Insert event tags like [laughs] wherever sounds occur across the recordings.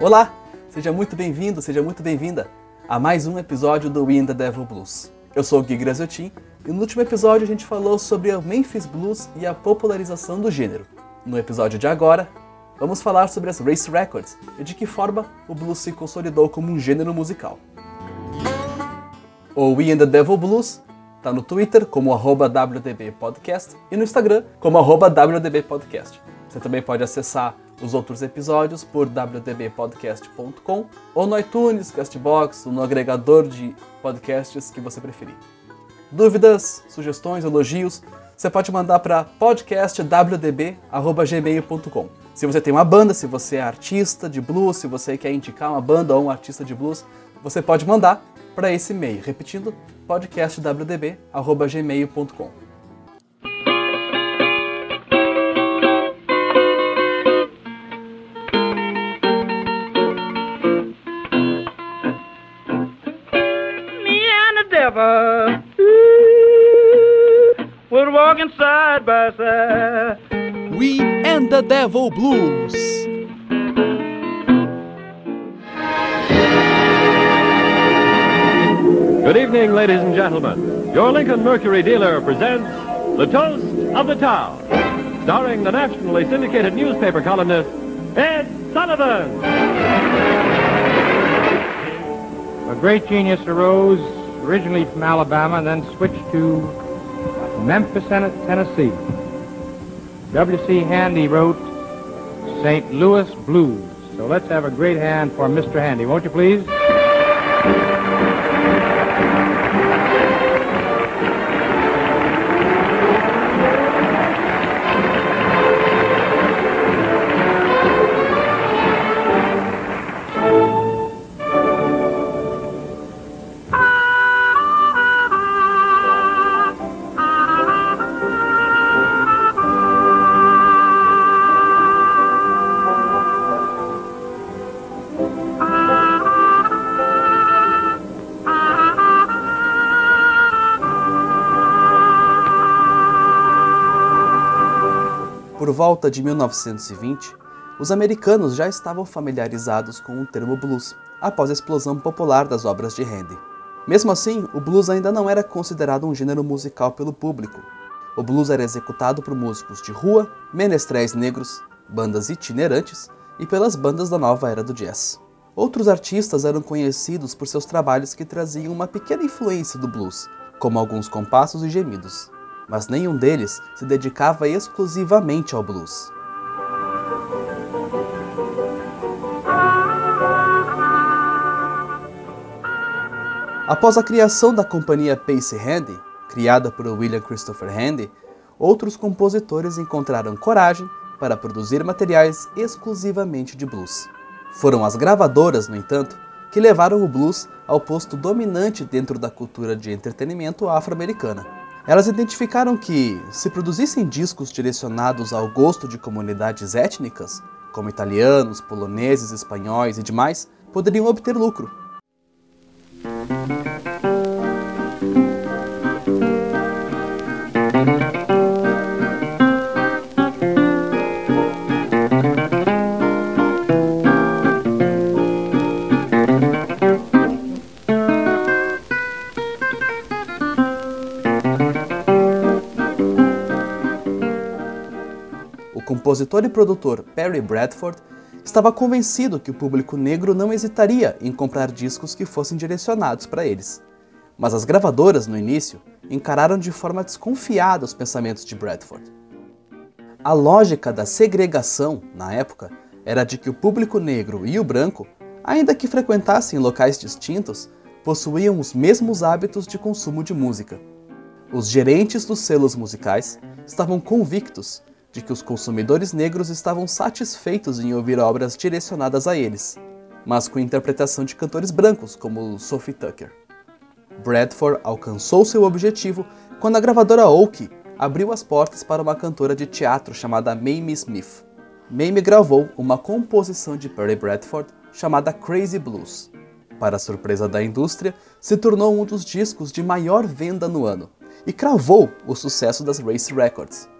Olá, seja muito bem-vindo, seja muito bem-vinda a mais um episódio do We in the Devil Blues. Eu sou o Gui Graziotin e no último episódio a gente falou sobre o Memphis Blues e a popularização do gênero. No episódio de agora, vamos falar sobre as Race Records e de que forma o blues se consolidou como um gênero musical. O We in the Devil Blues está no Twitter como WDBpodcast e no Instagram como WDBpodcast. Você também pode acessar os outros episódios por wdbpodcast.com ou no iTunes, Castbox ou no agregador de podcasts que você preferir. Dúvidas, sugestões, elogios, você pode mandar para podcastwdb.gmail.com. Se você tem uma banda, se você é artista de blues, se você quer indicar uma banda ou um artista de blues, você pode mandar para esse e-mail. Repetindo, podcastwdb.gmail.com. We're walking side by side. We and the Devil Blues. Good evening, ladies and gentlemen. Your Lincoln Mercury dealer presents The Toast of the Town, starring the nationally syndicated newspaper columnist Ed Sullivan. A great genius arose originally from Alabama and then switched to Memphis, Tennessee. W.C. Handy wrote St. Louis Blues. So let's have a great hand for Mr. Handy, won't you please? Por volta de 1920, os americanos já estavam familiarizados com o termo blues, após a explosão popular das obras de Handy. Mesmo assim, o blues ainda não era considerado um gênero musical pelo público. O blues era executado por músicos de rua, menestréis negros, bandas itinerantes e pelas bandas da nova era do jazz. Outros artistas eram conhecidos por seus trabalhos que traziam uma pequena influência do blues, como alguns compassos e gemidos mas nenhum deles se dedicava exclusivamente ao blues. Após a criação da companhia Pace Handy, criada por William Christopher Handy, outros compositores encontraram coragem para produzir materiais exclusivamente de blues. Foram as gravadoras, no entanto, que levaram o blues ao posto dominante dentro da cultura de entretenimento afro-americana. Elas identificaram que, se produzissem discos direcionados ao gosto de comunidades étnicas, como italianos, poloneses, espanhóis e demais, poderiam obter lucro. Compositor e produtor Perry Bradford estava convencido que o público negro não hesitaria em comprar discos que fossem direcionados para eles. Mas as gravadoras, no início, encararam de forma desconfiada os pensamentos de Bradford. A lógica da segregação, na época, era de que o público negro e o branco, ainda que frequentassem locais distintos, possuíam os mesmos hábitos de consumo de música. Os gerentes dos selos musicais estavam convictos de que os consumidores negros estavam satisfeitos em ouvir obras direcionadas a eles, mas com interpretação de cantores brancos como Sophie Tucker. Bradford alcançou seu objetivo quando a gravadora Oak abriu as portas para uma cantora de teatro chamada Mamie Smith. Mamie gravou uma composição de Perry Bradford chamada Crazy Blues. Para surpresa da indústria, se tornou um dos discos de maior venda no ano e cravou o sucesso das Race Records.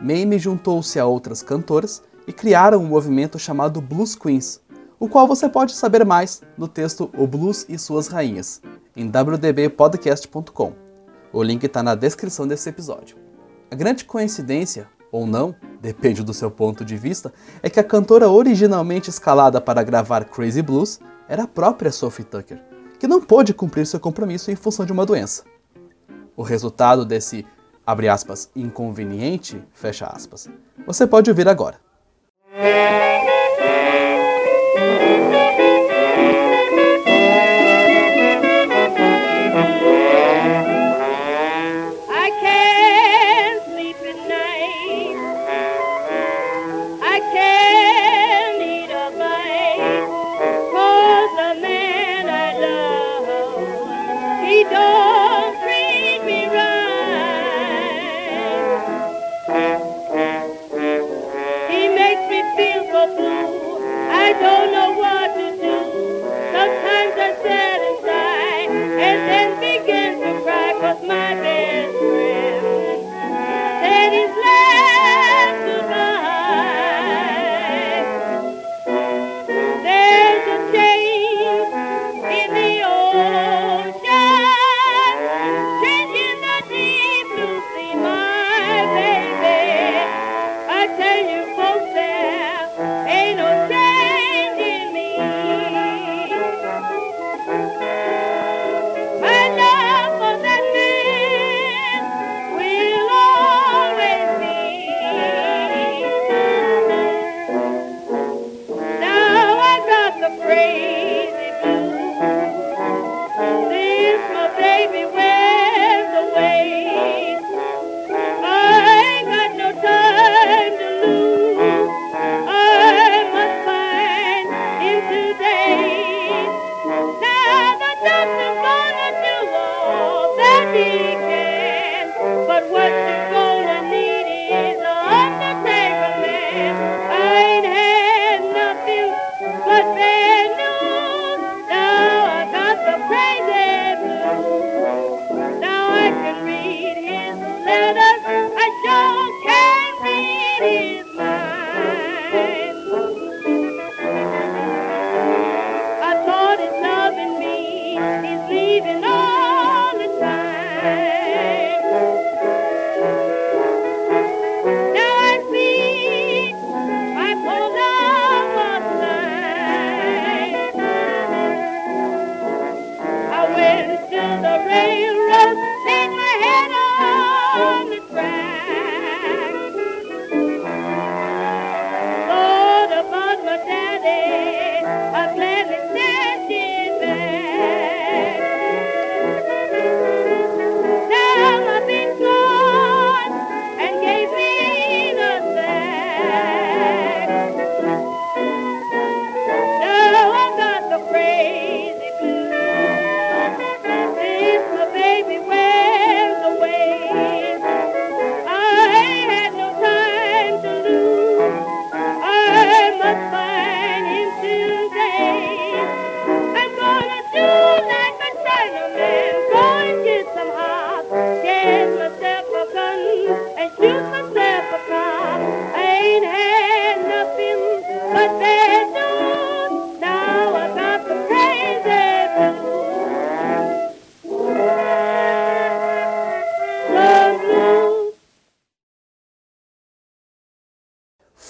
Mame juntou-se a outras cantoras e criaram um movimento chamado Blues Queens, o qual você pode saber mais no texto O Blues e Suas Rainhas, em wdbpodcast.com. O link está na descrição desse episódio. A grande coincidência, ou não, [laughs] depende do seu ponto de vista, é que a cantora originalmente escalada para gravar Crazy Blues era a própria Sophie Tucker, que não pôde cumprir seu compromisso em função de uma doença. O resultado desse abre aspas, inconveniente, fecha aspas. Você pode ouvir agora.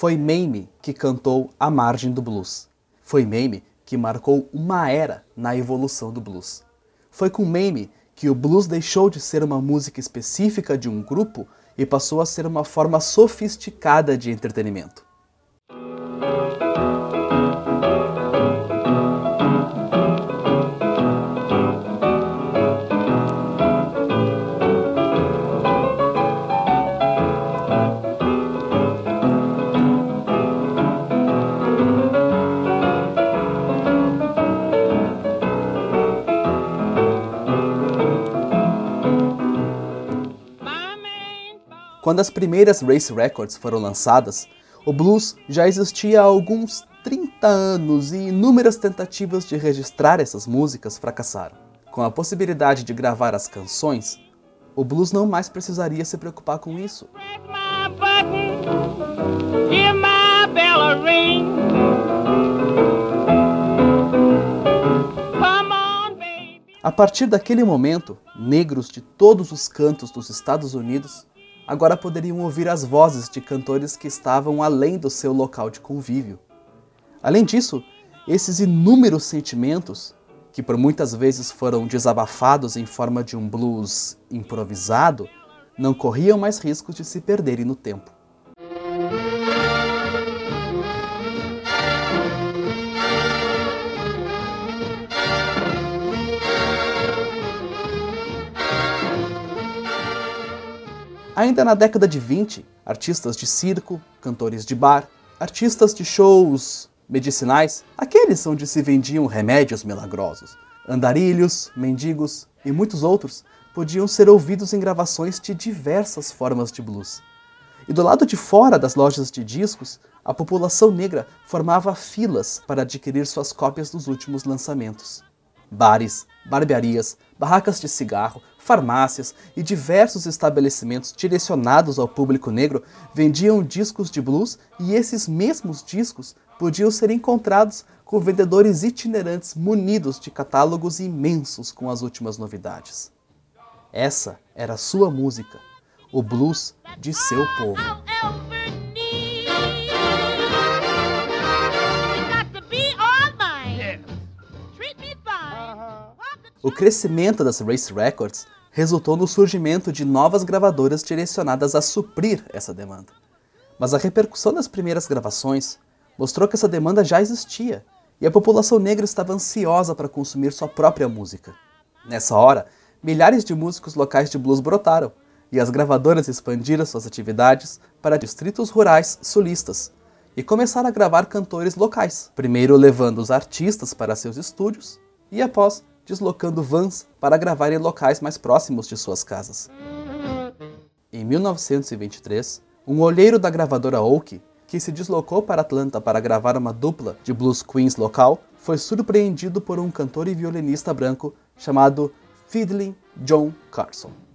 Foi Mame que cantou A Margem do Blues. Foi Mame que marcou uma era na evolução do blues. Foi com Mame que o blues deixou de ser uma música específica de um grupo e passou a ser uma forma sofisticada de entretenimento. Quando as primeiras Race Records foram lançadas, o blues já existia há alguns 30 anos e inúmeras tentativas de registrar essas músicas fracassaram. Com a possibilidade de gravar as canções, o blues não mais precisaria se preocupar com isso. A partir daquele momento, negros de todos os cantos dos Estados Unidos agora poderiam ouvir as vozes de cantores que estavam além do seu local de convívio. Além disso, esses inúmeros sentimentos, que por muitas vezes foram desabafados em forma de um blues improvisado, não corriam mais riscos de se perderem no tempo. Ainda na década de 20, artistas de circo, cantores de bar, artistas de shows medicinais, aqueles onde se vendiam remédios milagrosos, andarilhos, mendigos e muitos outros, podiam ser ouvidos em gravações de diversas formas de blues. E do lado de fora das lojas de discos, a população negra formava filas para adquirir suas cópias dos últimos lançamentos. Bares, barbearias, barracas de cigarro, farmácias e diversos estabelecimentos direcionados ao público negro vendiam discos de blues e esses mesmos discos podiam ser encontrados com vendedores itinerantes munidos de catálogos imensos com as últimas novidades. Essa era sua música, o blues de seu povo. O crescimento das Race Records resultou no surgimento de novas gravadoras direcionadas a suprir essa demanda. Mas a repercussão das primeiras gravações mostrou que essa demanda já existia e a população negra estava ansiosa para consumir sua própria música. Nessa hora, milhares de músicos locais de blues brotaram e as gravadoras expandiram suas atividades para distritos rurais sulistas e começaram a gravar cantores locais, primeiro levando os artistas para seus estúdios e após deslocando vans para gravar em locais mais próximos de suas casas. Em 1923, um olheiro da gravadora Oak, que se deslocou para Atlanta para gravar uma dupla de blues queens local, foi surpreendido por um cantor e violinista branco chamado Fiddling John Carson.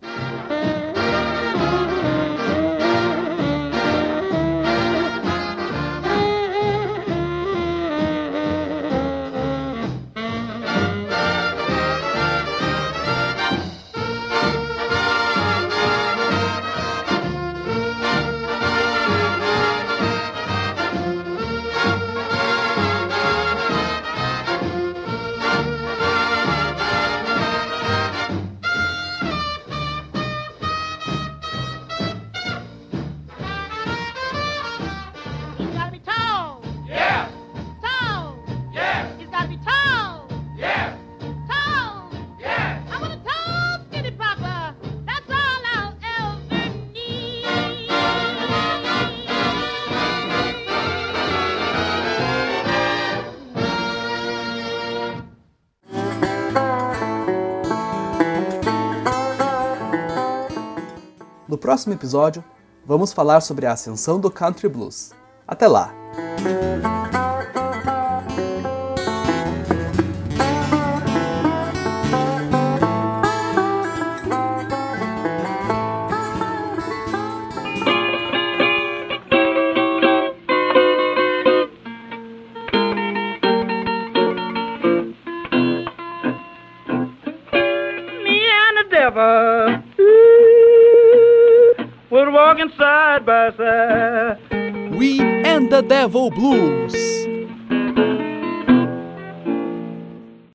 Próximo episódio, vamos falar sobre a ascensão do country blues. Até lá! Side by side. We and the Devil Blues